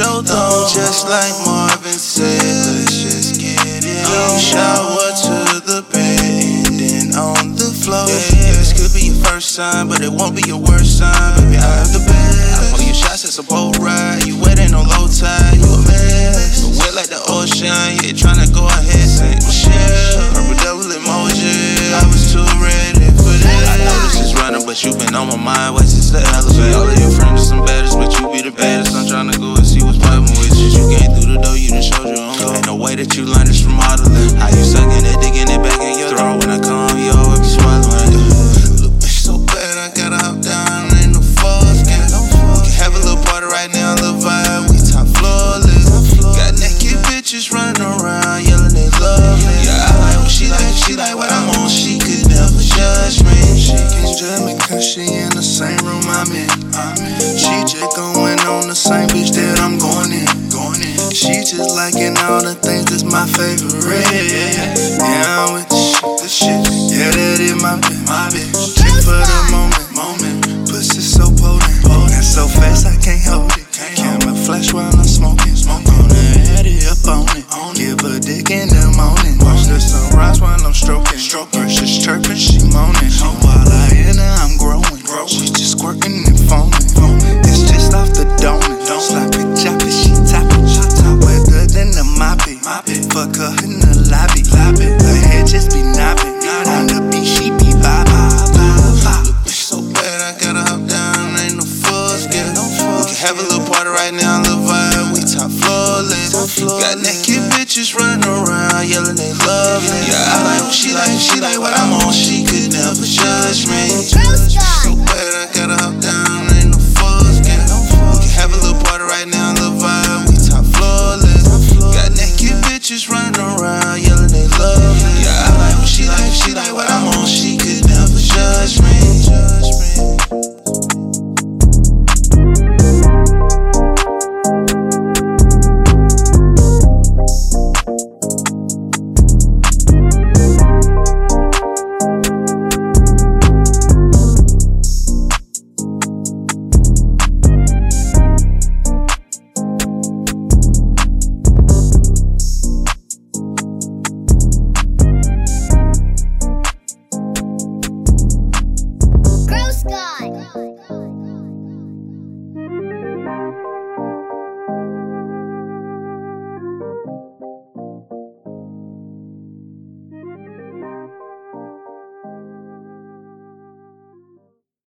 like Marvin said, let's just get it oh. on. Shower to the bed and then on the floor. Yeah, this could be your first time, but it won't be your worst time. Baby, I have the best. I pull your shots, it's a boat ride. You wet ain't no low tide, you a mess. Wet like the ocean, yeah, tryna go ahead, Saint oh, Michelle. Purple double emoji, I was too ready for this. I know this is running, but you been on my mind, what's just the elevator? All of your friends are some baddest, but you be the baddest. I'm tryna go you learned this from modeling. How you sucking it, digging it back in your throat. When I come, you always be swallowing. Look, bitch, so bad, I gotta hop down, ain't no false. We can have a little party right now, little vibe, we top flawless. Got naked bitches running around, yelling they love me. Yeah, I like what she like, she like what I'm on, she could never judge me. She can't judge me cause she in the same room I'm in. She just going on the same bitch that I'm going in. She just liking all the things that's my favorite. Yeah, I'm with the shit, the shit. Yeah, that is my bitch, my bitch. Have a little party right now, little vibe. We top flawless. Got naked bitches running around, yelling they love me. Yeah, I like what she like, she like what I'm on. She could never judge me. So bad, I gotta hop down. Ain't no fuss. We can have a little party right now, little vibe. We top flawless. Got naked bitches running around,